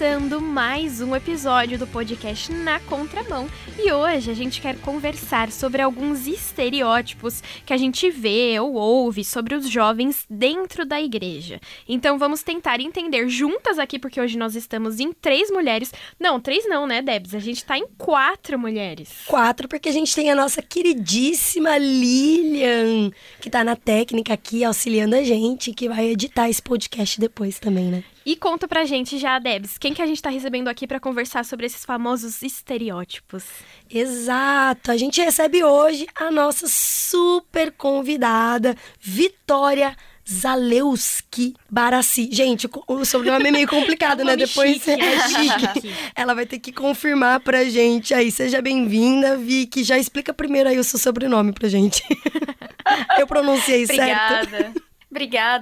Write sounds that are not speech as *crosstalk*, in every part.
começando mais um episódio do podcast Na Contramão e hoje a gente quer conversar sobre alguns estereótipos que a gente vê ou ouve sobre os jovens dentro da igreja. Então vamos tentar entender juntas aqui, porque hoje nós estamos em três mulheres. Não, três não, né, Debs? A gente tá em quatro mulheres. Quatro, porque a gente tem a nossa queridíssima Lilian, que tá na técnica aqui auxiliando a gente, que vai editar esse podcast depois também, né? E conta pra gente já, Debs, quem que a gente tá recebendo aqui para conversar sobre esses famosos estereótipos? Exato, a gente recebe hoje a nossa super convidada, Vitória Zalewski Barassi. Gente, o sobrenome é meio *laughs* complicado, é né? Depois chique, é *laughs* chique. Ela vai ter que confirmar pra gente aí. Seja bem-vinda, Vicky. Já explica primeiro aí o seu sobrenome pra gente. *laughs* Eu pronunciei Obrigada. certo? Obrigada,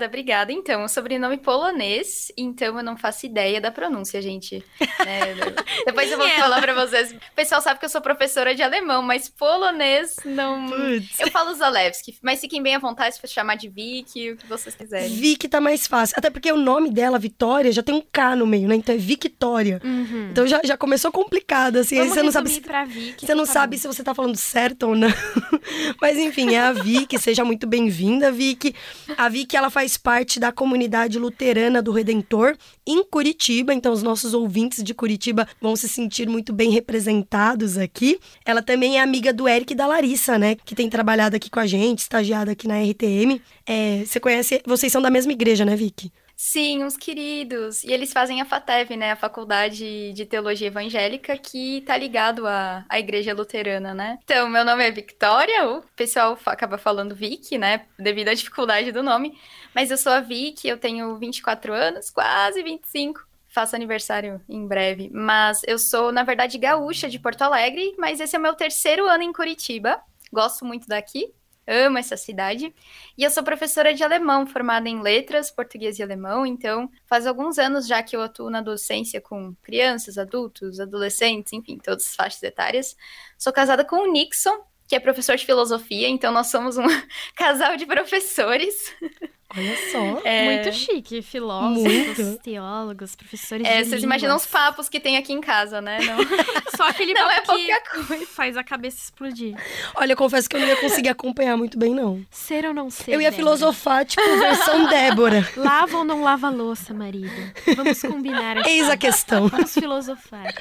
obrigada. Então, o sobrenome polonês, então eu não faço ideia da pronúncia, gente. É, *laughs* depois eu vou falar pra vocês. O pessoal sabe que eu sou professora de alemão, mas polonês não. Putz. Eu falo Zalewski, mas fiquem bem à vontade pra chamar de Vicky, o que vocês quiserem. Vicky tá mais fácil. Até porque o nome dela, Vitória, já tem um K no meio, né? Então é Victória. Uhum. Então já, já começou complicado, assim. aí Vamos você não sabe se, pra Vicky. você não tá sabe bom. se você tá falando certo ou não. *laughs* Mas enfim, é a Vicky. Seja muito bem-vinda, Vicky. A Vicky, ela faz parte da comunidade luterana do Redentor em Curitiba. Então os nossos ouvintes de Curitiba vão se sentir muito bem representados aqui. Ela também é amiga do Eric e da Larissa, né? Que tem trabalhado aqui com a gente, estagiado aqui na RTM. É, você conhece... Vocês são da mesma igreja, né, Vicky? Sim, uns queridos. E eles fazem a FATEV, né? A Faculdade de Teologia Evangélica, que tá ligado à, à Igreja Luterana, né? Então, meu nome é Victoria, o pessoal acaba falando Vicky, né? Devido à dificuldade do nome. Mas eu sou a Vicky, eu tenho 24 anos, quase 25. Faço aniversário em breve. Mas eu sou, na verdade, gaúcha de Porto Alegre, mas esse é o meu terceiro ano em Curitiba. Gosto muito daqui. Amo essa cidade. E eu sou professora de alemão, formada em letras, português e alemão, então faz alguns anos já que eu atuo na docência com crianças, adultos, adolescentes, enfim, todas as faixas etárias. Sou casada com o Nixon, que é professor de filosofia, então nós somos um *laughs* casal de professores. *laughs* Olha só. É, Muito chique. Filósofos, Muito. teólogos, professores é, de vocês imaginam os línguas. papos que tem aqui em casa, né? Não, *laughs* Só aquele não é papo que pouca *laughs* coisa. faz a cabeça explodir. Olha, eu confesso que eu não ia conseguir acompanhar muito bem, não. Ser ou não ser, Eu ia Débora? filosofar, tipo, versão *laughs* Débora. Lava ou não lava a louça, marido? Vamos combinar aqui. Eis a questão. Vamos filosofar.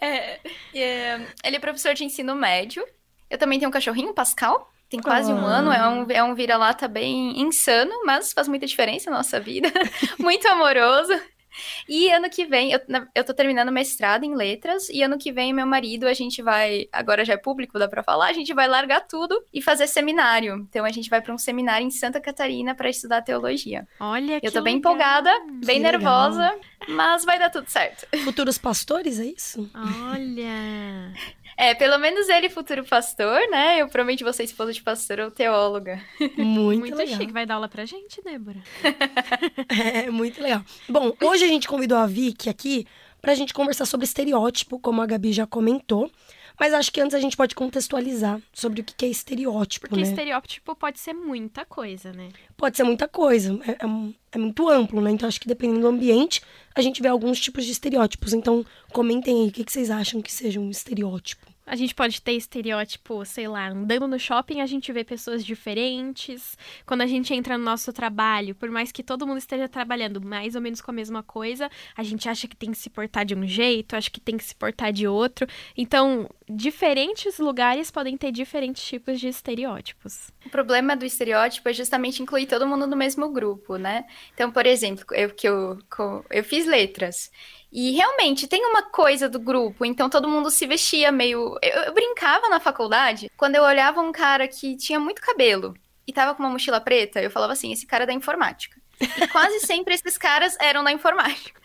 É, é, ele é professor de ensino médio. Eu também tenho um cachorrinho, Pascal. Tem quase um Ah. ano, é um, é um vira-lata bem insano, mas faz muita diferença na nossa vida. *laughs* Muito amoroso. E ano que vem, eu, eu tô terminando mestrado em letras, e ano que vem, meu marido, a gente vai, agora já é público, dá pra falar, a gente vai largar tudo e fazer seminário. Então a gente vai pra um seminário em Santa Catarina pra estudar teologia. Olha que Eu tô bem legal. empolgada, bem Que legal. nervosa, mas vai dar tudo certo. Futuros pastores, é isso? Olha. *laughs* É, pelo menos ele, futuro pastor, né? Eu vou ser esposa de pastor ou teóloga. Muito, Muito legal. chique. Vai dar aula pra gente, Débora? *laughs* É, muito legal. Bom, hoje a gente convidou a Vicky aqui pra gente conversar sobre estereótipo, como a Gabi já comentou. Mas acho que antes a gente pode contextualizar sobre o que é estereótipo, Porque né? estereótipo pode ser muita coisa, né? Pode ser muita coisa, é, é é muito amplo, né? Então acho que dependendo do ambiente, a gente vê alguns tipos de estereótipos. Então comentem aí o que que vocês acham que seja um estereótipo. A gente pode ter estereótipo, sei lá, andando no shopping, a gente vê pessoas diferentes. Quando a gente entra no nosso trabalho, por mais que todo mundo esteja trabalhando mais ou menos com a mesma coisa, a gente acha que tem que se portar de um jeito, acha que tem que se portar de outro. Então, diferentes lugares podem ter diferentes tipos de estereótipos. O problema do estereótipo é justamente incluir todo mundo no mesmo grupo, né? Então, por exemplo, eu que eu, eu fiz letras. E realmente tem uma coisa do grupo, então todo mundo se vestia meio. Eu, eu brincava na faculdade quando eu olhava um cara que tinha muito cabelo e tava com uma mochila preta, eu falava assim: esse cara é da informática. E quase sempre esses caras eram da informática.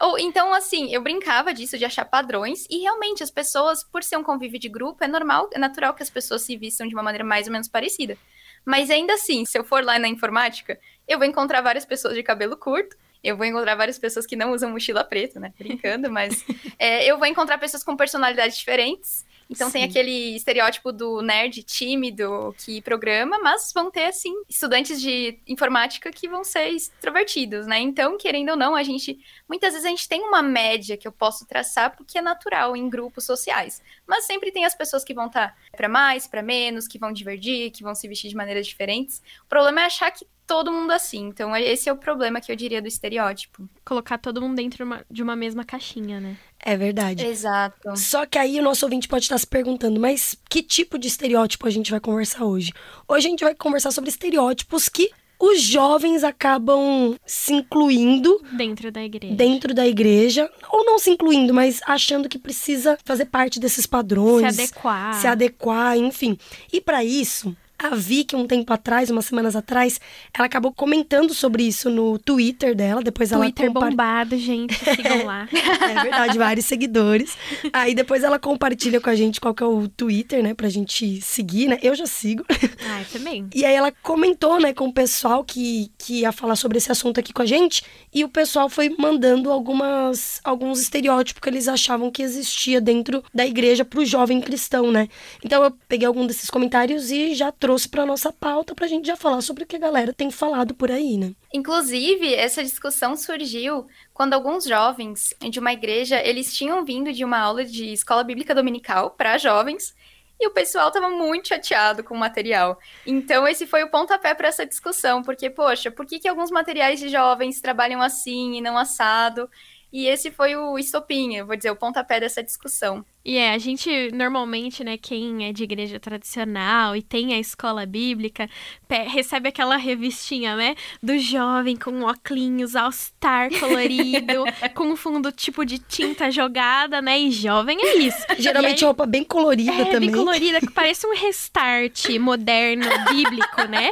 Ou então, assim, eu brincava disso, de achar padrões, e realmente as pessoas, por ser um convívio de grupo, é normal, é natural que as pessoas se vistam de uma maneira mais ou menos parecida. Mas ainda assim, se eu for lá na informática, eu vou encontrar várias pessoas de cabelo curto, eu vou encontrar várias pessoas que não usam mochila preta, né? Brincando, mas *laughs* é, eu vou encontrar pessoas com personalidades diferentes. Então Sim. tem aquele estereótipo do nerd tímido que programa, mas vão ter, assim, estudantes de informática que vão ser extrovertidos, né? Então, querendo ou não, a gente. Muitas vezes a gente tem uma média que eu posso traçar porque é natural em grupos sociais. Mas sempre tem as pessoas que vão estar para mais, para menos, que vão divergir, que vão se vestir de maneiras diferentes. O problema é achar que todo mundo é assim. Então, esse é o problema que eu diria do estereótipo. Colocar todo mundo dentro de uma mesma caixinha, né? É verdade. Exato. Só que aí o nosso ouvinte pode estar se perguntando, mas que tipo de estereótipo a gente vai conversar hoje? Hoje a gente vai conversar sobre estereótipos que os jovens acabam se incluindo Dentro da igreja. dentro da igreja, ou não se incluindo, mas achando que precisa fazer parte desses padrões, Se adequar. se adequar, enfim. E para isso, a Vicky, um tempo atrás, umas semanas atrás, ela acabou comentando sobre isso no Twitter dela. Depois Twitter ela compa- bombado, gente. Sigam lá. *laughs* É verdade, vários seguidores. Aí depois ela compartilha com a gente qual que é o Twitter, né, pra gente seguir, né? Eu já sigo. Ah, eu também. E aí ela comentou, né, com o pessoal que, que ia falar sobre esse assunto aqui com a gente. E o pessoal foi mandando algumas, alguns estereótipos que eles achavam que existia dentro da igreja pro jovem cristão, né? Então eu peguei algum desses comentários e já trouxe pra nossa pauta pra gente já falar sobre o que a galera tem falado por aí, né? Inclusive, essa discussão surgiu quando alguns jovens de uma igreja, eles tinham vindo de uma aula de escola bíblica dominical para jovens, e o pessoal estava muito chateado com o material. Então, esse foi o pontapé para essa discussão, porque, poxa, por que, que alguns materiais de jovens trabalham assim e não assado? E esse foi o estopim, eu vou dizer, o pontapé dessa discussão. E é, a gente normalmente, né, quem é de igreja tradicional e tem a escola bíblica, recebe aquela revistinha, né, do jovem com óculos all-star colorido, *laughs* com um fundo tipo de tinta jogada, né, e jovem é isso. *laughs* Geralmente aí- roupa bem colorida É, também. bem colorida, que parece um restart moderno, *laughs* bíblico, né?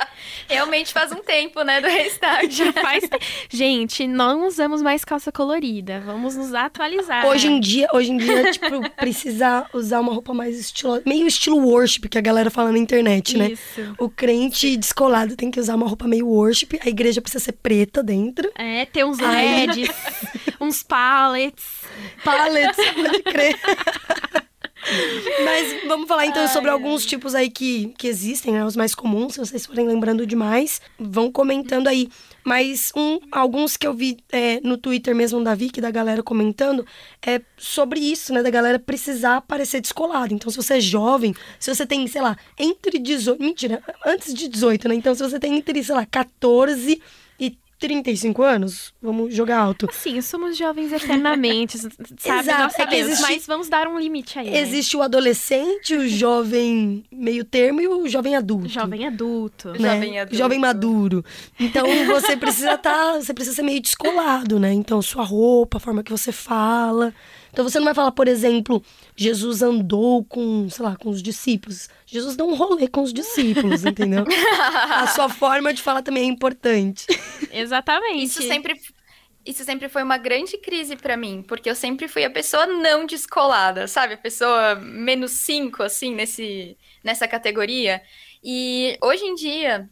Realmente faz um tempo, né, do restart. Já faz. te- Gente, não usamos mais calça colorida. Vamos nos atualizar. Hoje em dia, hoje em dia, tipo, precisa usar uma roupa mais estilo, meio estilo worship que a galera fala na internet, né? Isso. O crente descolado tem que usar uma roupa meio worship, a igreja precisa ser preta dentro. É, ter uns. LEDs, *laughs* uns pallets. Pallets, pode crer. *laughs* Mas vamos falar então Ai, sobre alguns tipos aí que, que existem, né? Os mais comuns, se vocês forem lembrando demais, vão comentando aí. Mas um, alguns que eu vi é, no Twitter mesmo da Vicky, da galera comentando, é sobre isso, né? Da galera precisar parecer descolada. Então, se você é jovem, se você tem, sei lá, entre 18. Mentira, antes de 18, né? Então, se você tem entre, sei lá, 14 e 35 anos, vamos jogar alto. Sim, somos jovens eternamente, *laughs* sabe? Exato, Nossa é que Deus, existe- mas vamos dar um limite aí. né? Existe o adolescente, o jovem meio termo e o jovem adulto. Jovem adulto. né? Jovem adulto. Jovem maduro. Então você precisa tá, você precisa ser meio descolado, né? Então sua roupa, a forma que você fala. Então você não vai falar, por exemplo, Jesus andou com, sei lá, com os discípulos. Jesus deu um rolê com os discípulos, *laughs* entendeu? a sua forma de falar também é importante. *laughs* Exatamente. Isso sempre, isso sempre foi uma grande crise pra mim, porque eu sempre fui a pessoa não descolada, sabe? A pessoa menos cinco, assim, nesse, nessa categoria. E hoje em dia,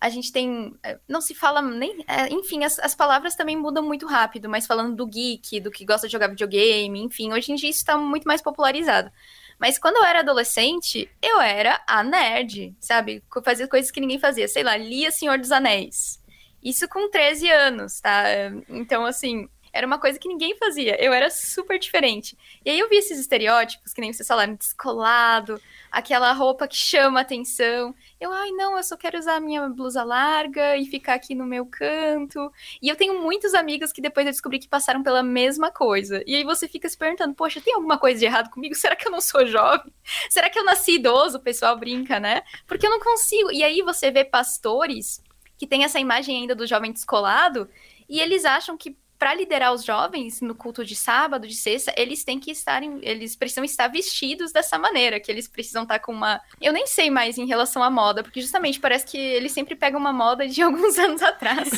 a gente tem. eh, Não se fala nem. eh, Enfim, as, as palavras também mudam muito rápido, mas falando do geek, do que gosta de jogar videogame, enfim, hoje em dia isso tá muito mais popularizado. Mas quando eu era adolescente, eu era a nerd, sabe? Fazia coisas que ninguém fazia. Sei lá, lia Senhor dos Anéis. Isso com 13 anos, tá? Então, assim, era uma coisa que ninguém fazia. Eu era super diferente. E aí eu vi esses estereótipos, que nem vocês falaram, descolado, aquela roupa que chama atenção. Eu, ai, não, eu só quero usar a minha blusa larga e ficar aqui no meu canto. E eu tenho muitos amigos que depois eu descobri que passaram pela mesma coisa. E aí você fica se perguntando, poxa, tem alguma coisa de errado comigo? Será que eu não sou jovem? Será que eu nasci idoso? O pessoal brinca, né? Porque eu não consigo. E aí você vê pastores que têm essa imagem ainda do jovem descolado e eles acham que para liderar os jovens no culto de sábado, de sexta, eles têm que estar, em- eles precisam estar vestidos dessa maneira, que eles precisam estar com uma, eu nem sei mais em relação à moda, porque justamente parece que eles sempre pegam uma moda de *laughs* alguns anos atrás,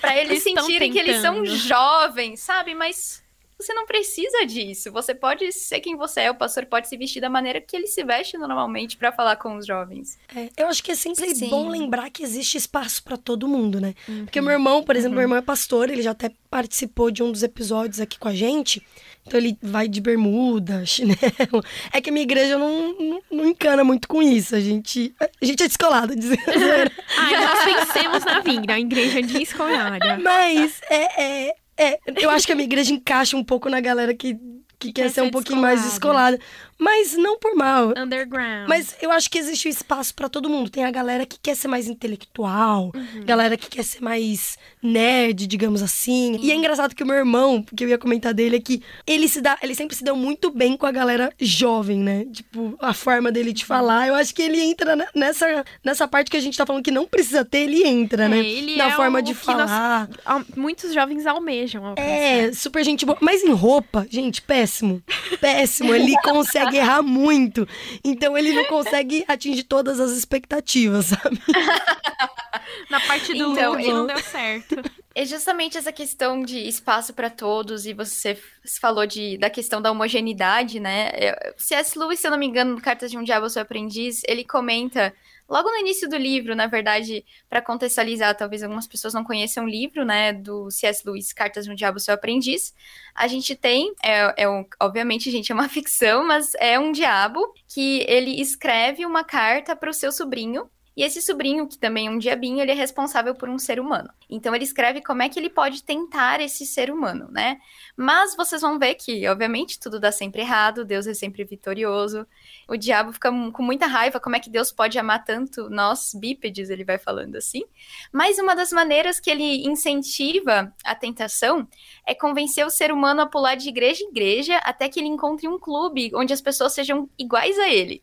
para eles sentirem que eles são tentando. jovens, sabe? Mas você não precisa disso. Você pode ser quem você é, o pastor pode se vestir da maneira que ele se veste normalmente para falar com os jovens. É, eu acho que é sempre Sim. bom lembrar que existe espaço pra todo mundo, né? Uhum. Porque o meu irmão, por exemplo, meu irmão é pastor, ele já até participou de um dos episódios aqui com a gente. Então ele vai de bermuda, *laughs* chinelo. É que a minha igreja não, não, não encana muito com isso. A gente, a gente é descolada, dizendo. Ai, nós vencemos na vida, a igreja descolada. Mas é, é, é, eu acho que a minha igreja encaixa um pouco na galera que, que, Que quer, ser ser um pouquinho mais descolada. Mas não por mal. Underground. Mas eu acho que existe um espaço pra todo mundo. Tem a galera que quer ser mais intelectual, Uhum. galera que quer ser mais nerd, digamos assim. E é engraçado que o meu irmão, que eu ia comentar dele, é que ele se dá, ele sempre se deu muito bem com a galera jovem, né? Tipo, a forma dele Uhum. de falar. Eu acho que ele entra ne- nessa, nessa parte que a gente tá falando que não precisa ter, ele entra, né? É, ele Na é forma o de que nós- falar. Al- Muitos jovens almejam. É, super gente boa. Mas em roupa, gente, péssimo. Péssimo. Ele *laughs* consegue errar muito. Então ele não consegue atingir todas as expectativas, sabe? *laughs* Na parte do Então, ele- não deu certo. *laughs* É justamente essa questão de espaço para todos, e você falou de, da questão da homogeneidade, né? É, C.S. Lewis, se eu não me engano, no Cartas de um Diabo, Seu Aprendiz, ele comenta, logo no início do livro, na verdade, para contextualizar, talvez algumas pessoas não conheçam o livro, né, do C.S. Lewis, Cartas de um Diabo, Seu Aprendiz, a gente tem, é, é um, obviamente, gente, é uma *laughs* ficção, mas é um diabo que ele escreve uma carta para o seu sobrinho, e esse sobrinho, que também é um diabinho, ele é responsável por um ser humano. Então ele escreve como é que ele pode tentar esse ser humano, né? Mas vocês vão ver que, obviamente, tudo dá sempre errado, Deus é sempre vitorioso. O diabo fica com muita raiva, como é que Deus pode amar tanto nós bípedes, ele vai falando assim. Mas uma das maneiras que ele incentiva a tentação é convencer o ser humano a pular de igreja em igreja até que ele encontre um clube onde as pessoas sejam iguais a ele.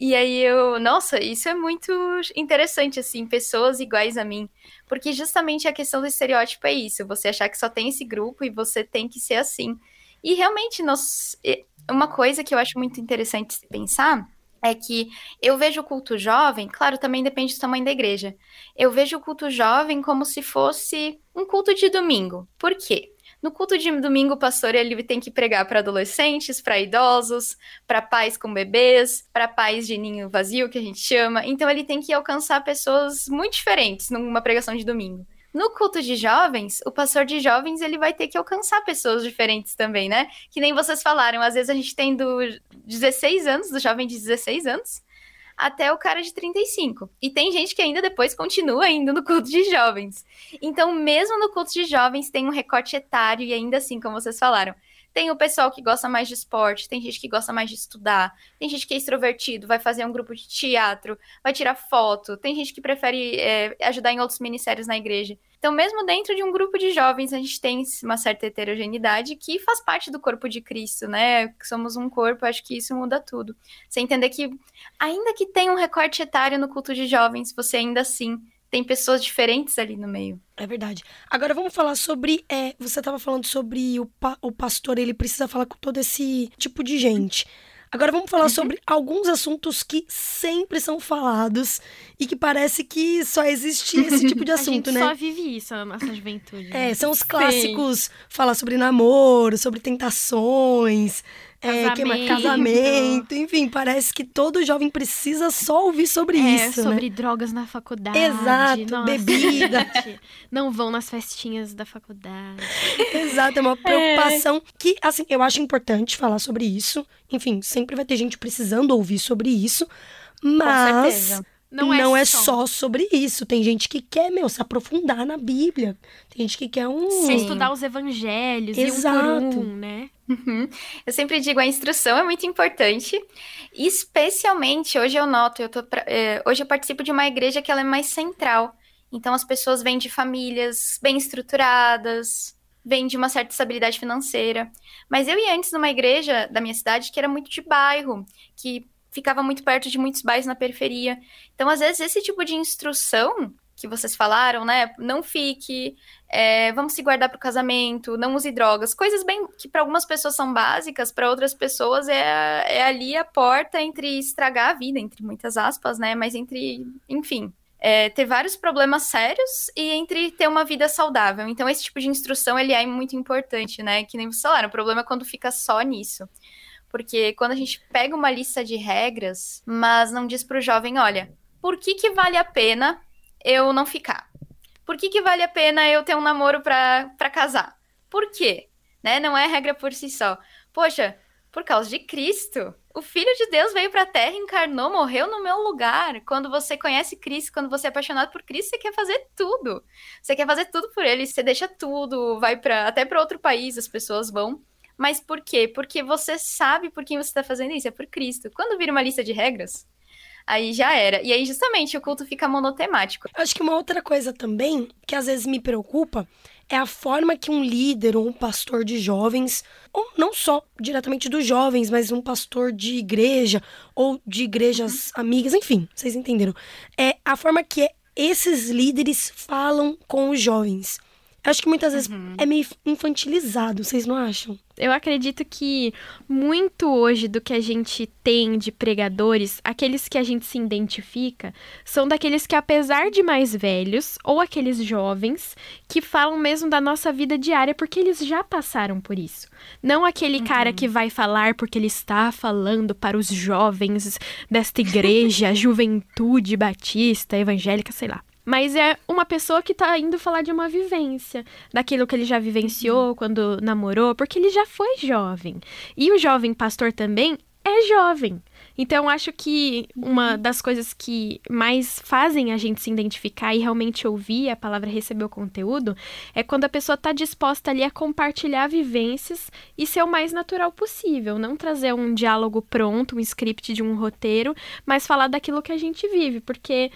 E aí eu, nossa, isso é muito interessante, assim, pessoas iguais a mim. Porque justamente a questão do estereótipo é isso, você achar que só tem esse grupo e você tem que ser assim. E realmente, nós, uma coisa que eu acho muito interessante se pensar é que eu vejo o culto jovem, claro, também depende do tamanho da igreja. Eu vejo o culto jovem como se fosse um culto de domingo. Por quê? No culto de domingo, o pastor ele tem que pregar para adolescentes, para idosos, para pais com bebês, para pais de ninho vazio, que a gente chama. Então ele tem que alcançar pessoas muito diferentes numa pregação de domingo. No culto de jovens, o pastor de jovens ele vai ter que alcançar pessoas diferentes também, né? Que nem vocês falaram, às vezes a gente tem do 16 anos, do jovem de 16 anos, até o cara de 35. E tem gente que ainda depois continua indo no culto de jovens. Então, mesmo no culto de jovens, tem um recorte etário, e ainda assim, como vocês falaram, tem o pessoal que gosta mais de esporte, tem gente que gosta mais de estudar, tem gente que é extrovertido, vai fazer um grupo de teatro, vai tirar foto, tem gente que prefere é, ajudar em outros ministérios na igreja. Então, mesmo dentro de um grupo de jovens, a gente tem uma certa heterogeneidade que faz parte do corpo de Cristo, né? Que somos um corpo, acho que isso muda tudo. Você entender que, ainda que tenha um recorte etário no culto de jovens, você ainda assim tem pessoas diferentes ali no meio. É verdade. Agora vamos falar sobre. é, você estava falando sobre o, pa- o pastor, ele precisa falar com todo esse tipo de gente. Agora vamos falar sobre alguns assuntos que sempre são falados e que parece que só existe esse *laughs* tipo de a assunto, gente né? só vive isso na nossa juventude. né? É, são os clássicos, falar sobre namoro, sobre tentações, é, que mais? Casamento. casamento, enfim, parece que todo jovem precisa só ouvir sobre É, isso, né? sobre drogas na faculdade. Exato, Nossa, bebida. gente, Não vão nas festinhas da faculdade. Exato, é uma preocupação que, assim, eu acho importante falar sobre isso. Enfim, sempre vai ter gente precisando ouvir sobre isso, mas certeza. Não, é, só. sobre isso. Tem gente que quer, meu, se aprofundar na Bíblia. Tem gente que quer um. Sim. Estudar os evangelhos e um Exato. por um, né? Uhum. Eu sempre digo, a instrução é muito importante, especialmente hoje eu noto, eu tô, pra- é, hoje eu participo de uma igreja que ela é mais central, então as pessoas vêm de famílias bem estruturadas, vêm de uma certa estabilidade financeira, mas eu ia antes numa igreja da minha cidade que era muito de bairro, que ficava muito perto de muitos bairros na periferia, então às vezes esse tipo de instrução que vocês falaram, né, não fique, é, vamos se guardar para o casamento, não use drogas, coisas bem que para algumas pessoas são básicas, para outras pessoas é, é ali a porta entre estragar a vida, entre muitas aspas, né? Mas entre, enfim, é, ter vários problemas sérios e entre ter uma vida saudável. Então esse tipo de instrução ele é muito importante, né? Que nem vocês falaram, o problema é quando fica só nisso. Porque quando a gente pega uma lista de regras, mas não diz para o jovem, olha, por que que vale a pena eu não ficar? Por que, que vale a pena eu ter um namoro pra casar? Por quê? Né? Não é regra por si só. Poxa, por causa de Cristo. O Filho de Deus veio para a Terra, encarnou, morreu no meu lugar. Quando você conhece Cristo, quando você é apaixonado por Cristo, você quer fazer tudo. Você quer fazer tudo por Ele, você deixa tudo, vai para até para outro país, as pessoas vão. Mas por quê? Porque você sabe por quem você está fazendo isso, é por Cristo. Quando vira uma lista de regras, aí já era. E aí, justamente, o culto fica monotemático. Acho que uma outra coisa também, que às vezes me preocupa, é a forma que um líder ou um pastor de jovens, ou não só diretamente dos jovens, mas um pastor de igreja ou de igrejas uhum. amigas, enfim, vocês entenderam. É a forma que esses líderes falam com os jovens. Eu acho que muitas vezes uhum. é meio infantilizado, vocês não acham? Eu acredito que muito hoje do que a gente tem de pregadores, aqueles que a gente se identifica, são daqueles que, apesar de mais velhos, ou aqueles jovens, que falam mesmo da nossa vida diária, porque eles já passaram por isso. Não aquele uhum. cara que vai falar porque ele está falando para os jovens desta igreja, *laughs* juventude batista, evangélica, sei lá. Mas é uma pessoa que tá indo falar de uma vivência, daquilo que ele já vivenciou uhum. quando namorou, porque ele já foi jovem. E o jovem pastor também é jovem. Então, acho que uma uhum. das coisas que mais fazem a gente se identificar e realmente ouvir a palavra receber o conteúdo é quando a pessoa está disposta ali a compartilhar vivências e ser o mais natural possível. Não trazer um diálogo pronto, um script de um roteiro, mas falar daquilo que a gente vive. Porque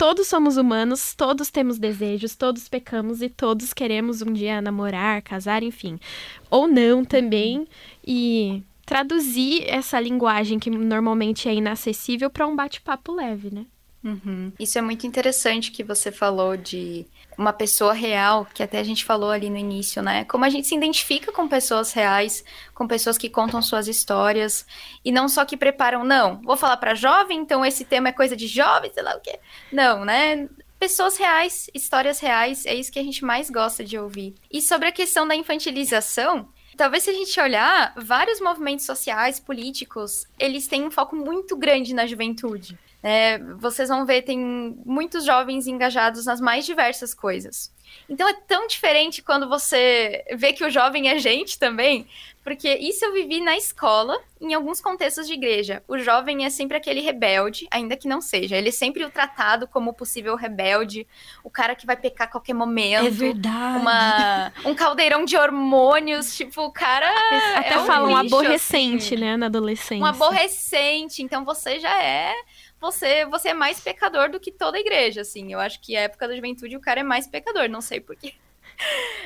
todos somos humanos, todos temos desejos, todos pecamos e todos queremos um dia namorar, casar, enfim. Ou não também. E traduzir essa linguagem que normalmente é inacessível para um bate-papo leve, né? Uhum. Isso é muito interessante que você falou de uma pessoa real, que até a gente falou ali no início, né? Como a gente se identifica com pessoas reais, com pessoas que contam suas histórias, e não só que preparam, não, vou falar para jovem, então esse tema é coisa de jovem, sei lá o quê. Não, né? Pessoas reais, histórias reais, é isso que a gente mais gosta de ouvir. E sobre a questão da infantilização, talvez se a gente olhar, vários movimentos sociais, políticos, eles têm um foco muito grande na juventude. É, vocês vão ver, tem muitos jovens engajados nas mais diversas coisas. Então é tão diferente quando você vê que o jovem é gente também, porque isso eu vivi na escola, em alguns contextos de igreja. O jovem é sempre aquele rebelde, ainda que não seja. Ele é sempre o tratado como possível rebelde, o cara que vai pecar a qualquer momento. É verdade. Uma, um caldeirão de hormônios, tipo, o cara. Até é um falam um aborrecente, assim. né, na adolescência. Um aborrecente, então você já é você, você é mais pecador do que toda a igreja, assim. Eu acho que a época da juventude o cara é mais pecador, não sei porquê. *laughs*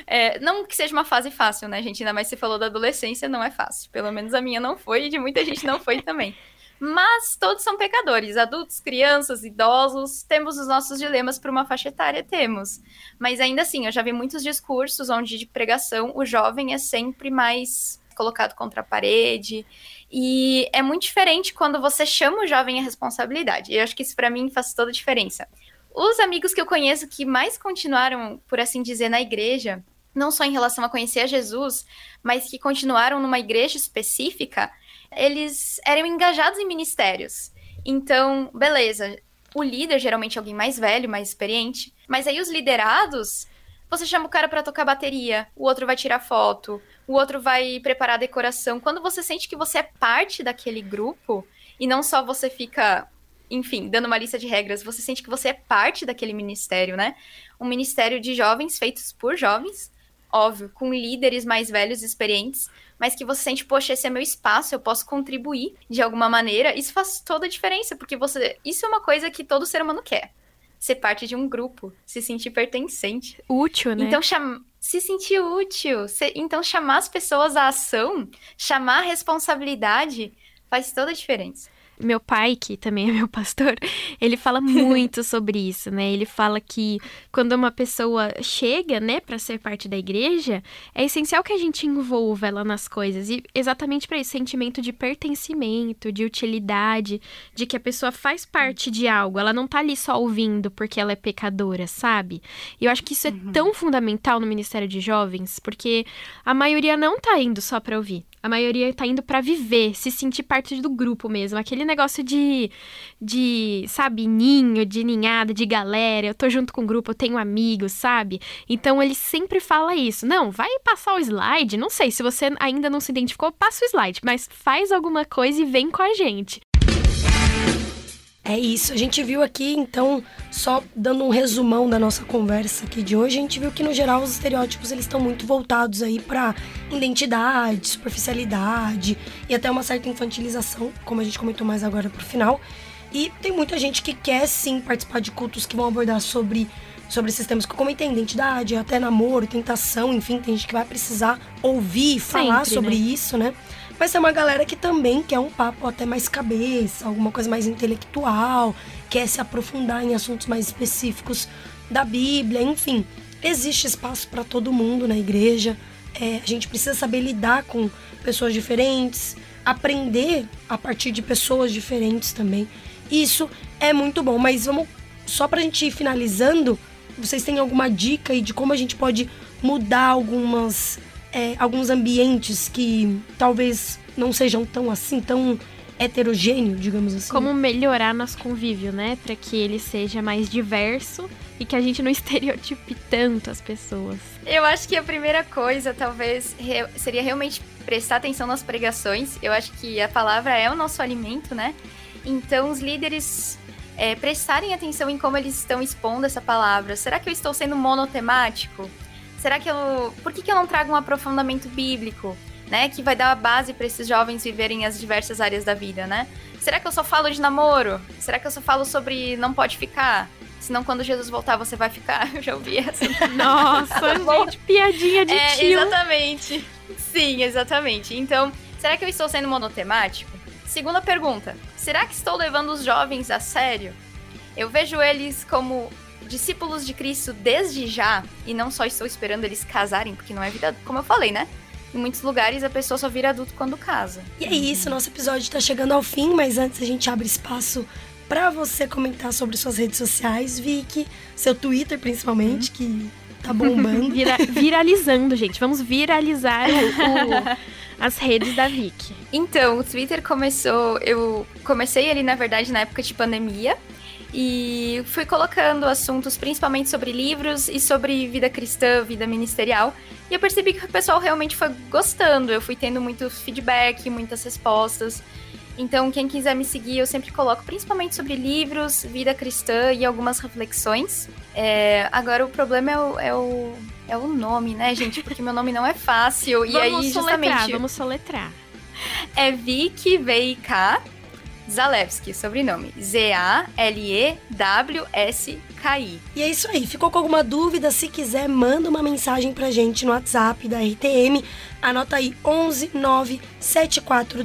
É, não que seja uma fase fácil, né, gente? Ainda mais se falou da adolescência, não é fácil. Pelo menos a minha não foi e de muita gente não foi também. Mas todos são pecadores, adultos, crianças, idosos, temos os nossos dilemas para uma faixa etária, temos. Mas ainda assim, eu já vi muitos discursos onde de pregação o jovem é sempre mais colocado contra a parede. E é muito diferente quando você chama o jovem à responsabilidade. Eu acho que isso para mim faz toda a diferença. Os amigos que eu conheço que mais continuaram, por assim dizer, na igreja, não só em relação a conhecer a Jesus, mas que continuaram numa igreja específica, eles eram engajados em ministérios. Então, beleza, o líder geralmente é alguém mais velho, mais experiente, mas aí os liderados, você chama o cara para tocar bateria, o outro vai tirar foto, o outro vai preparar a decoração. Quando você sente que você é parte daquele grupo e não só você fica, enfim, dando uma lista de regras, você sente que você é parte daquele ministério, né? Um ministério de jovens feitos por jovens, óbvio, com líderes mais velhos e experientes, mas que você sente, poxa, esse é meu espaço, eu posso contribuir de alguma maneira. Isso faz toda a diferença, porque você, isso é uma coisa que todo ser humano quer. Ser parte de um grupo, se sentir pertencente. Útil, né? Então, chama se sentir útil. Se, então, chamar as pessoas à ação, chamar a responsabilidade, faz toda a diferença. Meu pai, que também é meu pastor, ele fala muito *laughs* sobre isso, né? Ele fala que quando uma pessoa chega, né, para ser parte da igreja, é essencial que a gente envolva ela nas coisas e exatamente para esse sentimento de pertencimento, de utilidade, de que a pessoa faz parte de algo, ela não tá ali só ouvindo porque ela é pecadora, sabe? E eu acho que isso é uhum. tão fundamental no Ministério de Jovens, porque a maioria não tá indo só para ouvir A maioria tá indo para viver, se sentir parte do grupo mesmo. Aquele negócio de, de, sabe, ninho, de ninhada, de galera. Eu tô junto com o grupo, eu tenho amigos, sabe? Então ele sempre fala isso. Não, vai passar o slide. Não sei, se você ainda não se identificou, passa o slide, mas faz alguma coisa e vem com a gente. É isso, a gente viu aqui, então, só dando um resumão da nossa conversa aqui de hoje, a gente viu que no geral os estereótipos eles estão muito voltados aí para identidade, superficialidade e até uma certa infantilização, como a gente comentou mais agora pro final. E tem muita gente que quer sim participar de cultos que vão abordar sobre sobre esses temas que eu comentei, identidade, até namoro, tentação, enfim, tem gente que vai precisar ouvir, falar Sempre, sobre né? isso, né? Mas tem uma galera que também quer um papo até mais cabeça, alguma coisa mais intelectual, quer se aprofundar em assuntos mais específicos da Bíblia, enfim. Existe espaço para todo mundo na igreja. É, a gente precisa saber lidar com pessoas diferentes, aprender a partir de pessoas diferentes também. Isso é muito bom, mas vamos só pra gente ir finalizando, vocês têm alguma dica aí de como a gente pode mudar algumas é, alguns ambientes que talvez não sejam tão assim, tão heterogêneo, digamos assim. Como melhorar nosso convívio, né? Para que ele seja mais diverso e que a gente não *laughs* estereotipe tanto as pessoas. Eu acho que a primeira coisa, talvez, re- seria realmente prestar atenção nas pregações. Eu acho que a palavra é o nosso alimento, né? Então, os líderes é, prestarem atenção em como eles estão expondo essa palavra. Será que eu estou sendo monotemático? Será que eu. Por que, que eu não trago um aprofundamento bíblico? Né, que vai dar a base para esses jovens viverem as diversas áreas da vida, né? Será que eu só falo de namoro? Será que eu só falo sobre não pode ficar? Senão quando Jesus voltar você vai ficar? *laughs* Eu já ouvi essa. Nossa, *laughs* gente, piadinha de É, tio. exatamente. Sim, exatamente. Então, será que eu estou sendo monotemático? Segunda pergunta: será que estou levando os jovens a sério? Eu vejo eles como discípulos de Cristo desde já e não só estou esperando eles casarem, porque não é vida, como eu falei, né? Em muitos lugares a pessoa só vira adulto quando casa. E é isso, nosso episódio tá chegando ao fim, mas antes a gente abre espaço para você comentar sobre suas redes sociais, Vicky, seu Twitter principalmente, que tá bombando. *laughs* Vira- viralizando, gente. Vamos viralizar o- o- as redes da Vicky. Então, o Twitter começou. Eu comecei ali, na verdade, na época de pandemia. E fui colocando assuntos principalmente sobre livros e sobre vida cristã, vida ministerial. E eu percebi que o pessoal realmente foi gostando. Eu fui tendo muito feedback, muitas respostas. Então, quem quiser me seguir, eu sempre coloco principalmente sobre livros, vida cristã e algumas reflexões. É, agora, o problema é o, é, o, é o nome, né, gente? Porque meu nome não é fácil. e vamos aí, soletrar, justamente. vamos soletrar. É Vicky V-I-K Zalewski, sobrenome. Z-A-L-E-W-S-K-I. E é isso aí. Ficou com alguma dúvida? Se quiser, manda uma mensagem pra gente no WhatsApp da RTM. Anota aí 11 9 74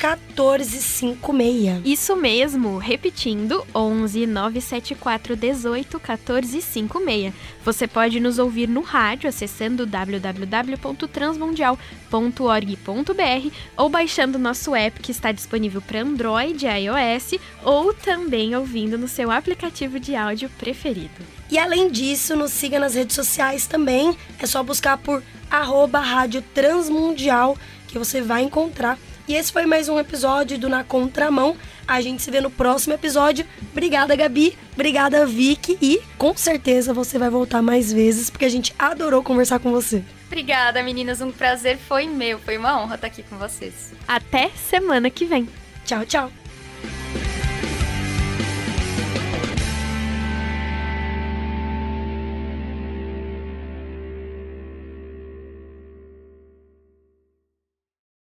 18 14 56. Isso mesmo, repetindo, 11 974 18 14 56. Você pode nos ouvir no rádio acessando www.transmundial.org.br ou baixando nosso app que está disponível para Android e iOS ou também ouvindo no seu aplicativo de áudio preferido. E além disso, nos siga nas redes sociais também. É só buscar por arroba Rádio Transmundial que você vai encontrar. E esse foi mais um episódio do Na Contramão. A gente se vê no próximo episódio. Obrigada, Gabi. Obrigada, Vicky. E com certeza você vai voltar mais vezes, porque a gente adorou conversar com você. Obrigada, meninas. Um prazer foi meu. Foi uma honra estar aqui com vocês. Até semana que vem! Tchau, tchau.